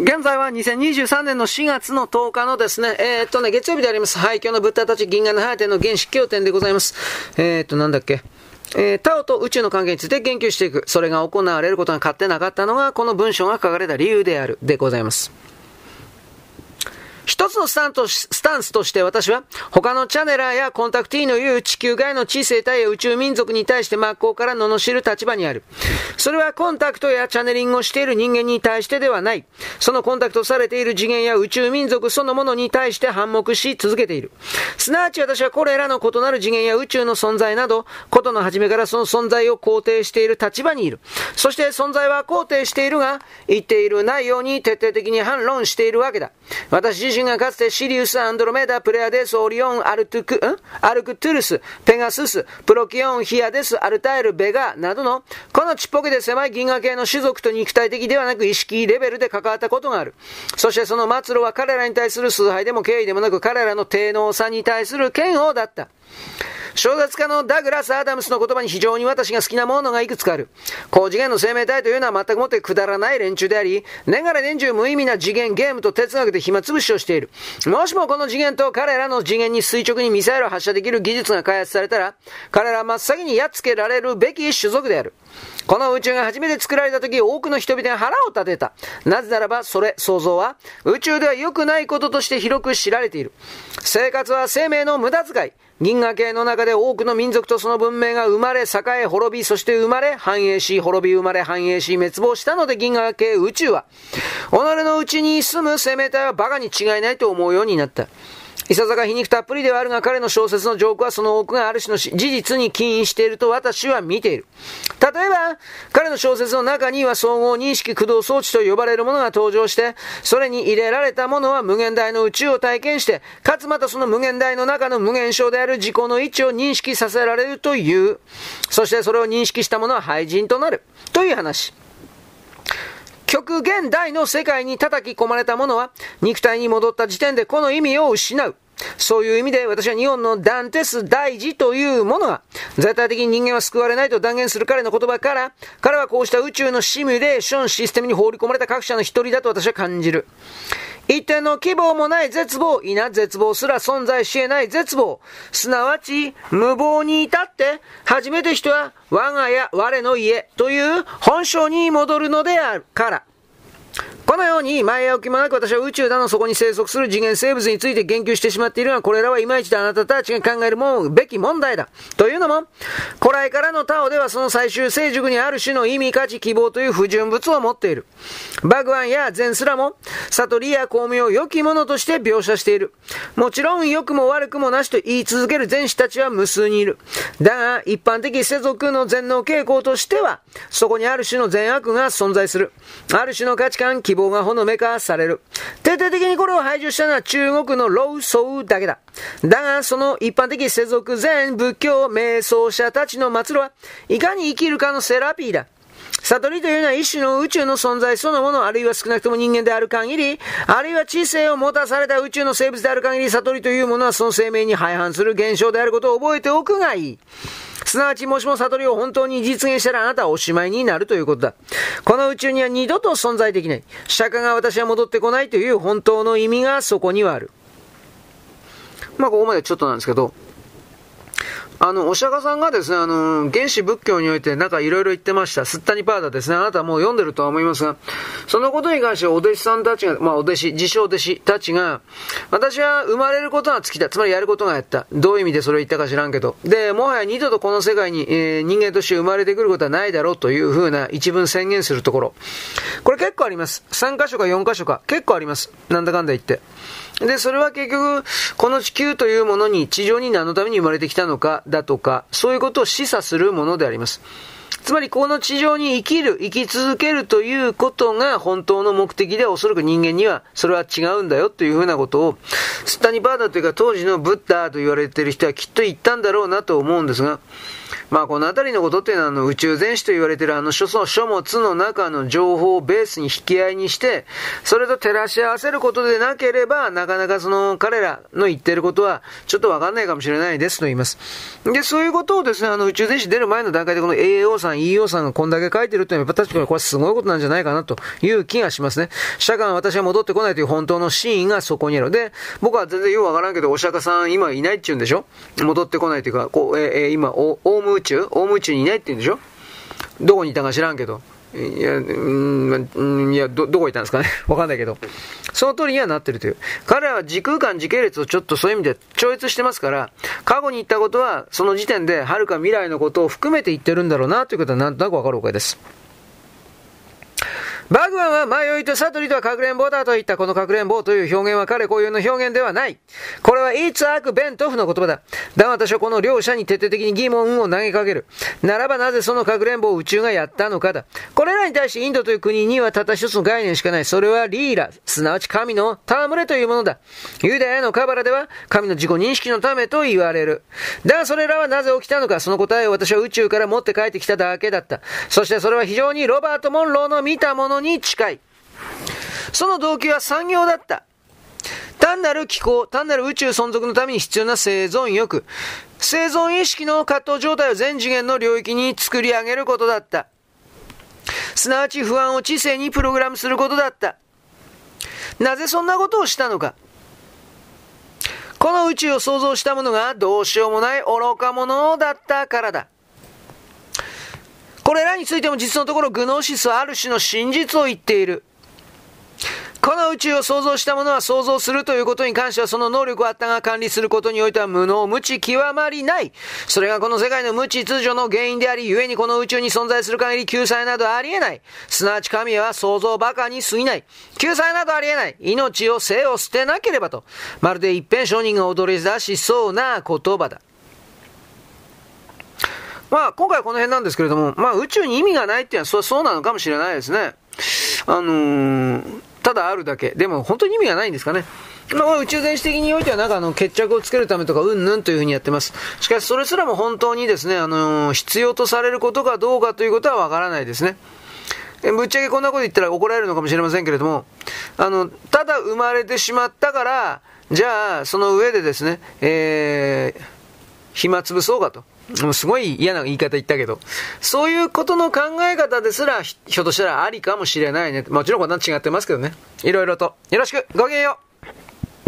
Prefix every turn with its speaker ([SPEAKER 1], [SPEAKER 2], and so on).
[SPEAKER 1] 現在は2023年の4月の10日のですね、えー、っとね、月曜日であります。廃墟の物体たち銀河のハーテの原始経典でございます。えー、っと、なんだっけ。えー、タオと宇宙の関係について言及していく。それが行われることが勝手なかったのが、この文章が書かれた理由である。でございます。一つのスタンとスタンスとして私は、他のチャネラーやコンタクティーの言う地球外の知性体や宇宙民族に対して真っ向から罵る立場にある。それはコンタクトやチャネリングをしている人間に対してではない。そのコンタクトされている次元や宇宙民族そのものに対して反目し続けている。すなわち私はこれらの異なる次元や宇宙の存在など、ことの初めからその存在を肯定している立場にいる。そして存在は肯定しているが、言っている内容に徹底的に反論しているわけだ。私自身がかつてシリウス、アンドロメダ、プレアデス、オリオン、アルトゥク、アルクトゥルス、ペガスス、プロキオン、ヒアデス、アルタイル、ベガなどの、このちっぽけで狭い銀河系の種族と肉体的ではなく意識レベルで関わったことがある。そしてその末路は彼らに対する崇拝でも敬意でもなく彼らの低能さに対する嫌悪だった。小説家のダグラス・アダムスの言葉に非常に私が好きなものがいくつかある。高次元の生命体というのは全くもってくだらない連中であり、年がら年中無意味な次元、ゲームと哲学で暇つぶしをしている。もしもこの次元と彼らの次元に垂直にミサイルを発射できる技術が開発されたら、彼らは真っ先にやっつけられるべき種族である。この宇宙が初めて作られた時、多くの人々が腹を立てた。なぜならば、それ、想像は、宇宙では良くないこととして広く知られている。生活は生命の無駄遣い。銀河系の中で多くの民族とその文明が生まれ、栄え、滅び、そして生まれ、繁栄し、滅び、生まれ、繁栄し、滅亡したので銀河系宇宙は、己のうちに住む生命体は馬鹿に違いないと思うようになった。いささか皮肉たっぷりではあるが彼の小説のジョークはその多くがある種の事実に起因していると私は見ている。例えば、彼の小説の中には総合認識駆動装置と呼ばれるものが登場して、それに入れられたものは無限大の宇宙を体験して、かつまたその無限大の中の無限小である自己の位置を認識させられるという。そしてそれを認識した者は廃人となる。という話。極限大の世界に叩き込まれた者は、肉体に戻った時点でこの意味を失う。そういう意味で私は日本のダンテス大事というものが、絶対的に人間は救われないと断言する彼の言葉から、彼はこうした宇宙のシミュレーションシステムに放り込まれた各社の一人だと私は感じる。一点の希望もない絶望、いな絶望すら存在し得ない絶望。すなわち、無謀に至って、初めて人は我が家、我の家という本性に戻るのであるから。このように前置きもなく私は宇宙だのそこに生息する次元生物について言及してしまっているが、これらはいまいちであなたたちが考えるもべき問題だ。というのも、古来からのタオではその最終成熟にある種の意味価値希望という不純物を持っている。バグワンや禅すらも、悟りや巧妙を良きものとして描写している。もちろん良くも悪くもなしと言い続ける禅師たちは無数にいる。だが、一般的世俗の禅の傾向としては、そこにある種の善悪が存在する。ある種の価値観、希望望がほのめかされる。徹底的にこれを排除したのは中国の老僧だけだ。だが、その一般的世俗全仏教瞑想者たちの末路は、いかに生きるかのセラピーだ。悟りというのは一種の宇宙の存在そのもの、あるいは少なくとも人間である限り、あるいは知性を持たされた宇宙の生物である限り、悟りというものはその生命に廃反する現象であることを覚えておくがいい。すなわち、もしも悟りを本当に実現したらあなたはおしまいになるということだ。この宇宙には二度と存在できない。釈迦が私は戻ってこないという本当の意味がそこにはある。まあ、ここまでちょっとなんですけど、あの、お釈迦さんがですね、あの、原始仏教においてなんかいろいろ言ってました。スッタニパーダですね。あなたはもう読んでるとは思いますが、そのことに関してお弟子さんたちが、まあお弟子、自称弟子たちが、私は生まれることが尽きた。つまりやることがやった。どういう意味でそれを言ったか知らんけど。で、もはや二度とこの世界に、えー、人間として生まれてくることはないだろうというふうな一文宣言するところ。これ結構あります。3箇所か4箇所か。結構あります。なんだかんだ言って。で、それは結局、この地球というものに地上に何のために生まれてきたのかだとか、そういうことを示唆するものであります。つまり、この地上に生きる、生き続けるということが本当の目的で、おそらく人間にはそれは違うんだよというふうなことを、スタニバーダというか当時のブッダと言われている人はきっと言ったんだろうなと思うんですが、まあこのあたりのことっていうのはあの宇宙全史と言われてるあの書書物の中の情報をベースに引き合いにして、それと照らし合わせることでなければ、なかなかその彼らの言ってることはちょっとわかんないかもしれないですと言います。で、そういうことをですね、あの宇宙全史出る前の段階でこの AO さん、EO さんがこんだけ書いてるっていうのはやっぱ確かにこれすごいことなんじゃないかなという気がしますね。社会は私は戻ってこないという本当の真意がそこにある。で、僕は全然よくわからんけど、お釈迦さん今いないって言うんでしょ？戻ってこないというか、こう、えー、今、オウム宇宙？オウム宇宙にいないって言うんでしょ？どこにいたか知らんけど。いや、うん、いや、ど、どこいたんですかね？わかんないけど。その通りにはなってるという。彼らは時空間時系列をちょっとそういう意味で超越してますから、過去に行ったことは、その時点で、はるか未来のことを含めて言ってるんだろうな、ということはなんとなくわかるおかげです。バグワンは迷いと悟りとはかくれんぼだといったこのかくれんぼという表現は彼固有の表現ではない。これはイーツアーク・ベントフの言葉だ。だが私はこの両者に徹底的に疑問を投げかける。ならばなぜそのかくれんぼを宇宙がやったのかだ。これらに対してインドという国にはたった一つの概念しかない。それはリーラ、すなわち神の戯れというものだ。ユダヤのカバラでは神の自己認識のためと言われる。だがそれらはなぜ起きたのか、その答えを私は宇宙から持って帰ってきただけだった。そしてそれは非常にロバート・モンローの見たものに近い。その動機は産業だった。単なる気候、単なる宇宙存続のために必要な生存欲、生存意識の葛藤状態を全次元の領域に作り上げることだった。すなわち不安を知性にプログラムすることだった。なぜそんなことをしたのか。この宇宙を創造したものがどうしようもない愚か者だったからだ。これらについても実のところグノーシスはある種の真実を言っている。この宇宙を創造したものは創造するということに関してはその能力はあったが管理することにおいては無能無知極まりない。それがこの世界の無知秩序の原因であり、故にこの宇宙に存在する限り救済などありえない。すなわち神は創造馬鹿に過ぎない。救済などありえない。命を生を捨てなければと。まるで一辺商人が踊り出しそうな言葉だ。まあ、今回はこの辺なんですけれども、まあ、宇宙に意味がないっていうのは、そうそうなのかもしれないですね。あのー、ただあるだけ。でも本当に意味がないんですかね。まあ、宇宙全史的においてはなんかあの決着をつけるためとかうんぬんというふうにやってます。しかしそれすらも本当にですね、あのー、必要とされることかどうかということはわからないですね。ぶっちゃけこんなこと言ったら怒られるのかもしれませんけれども、あの、ただ生まれてしまったから、じゃあ、その上でですね、えー、暇つぶそうかと。もうすごい嫌な言い方言ったけど、そういうことの考え方ですら、ひょっとしたらありかもしれないね。もちろんこんな違ってますけどね。いろいろと。よろしく、ごきげんよう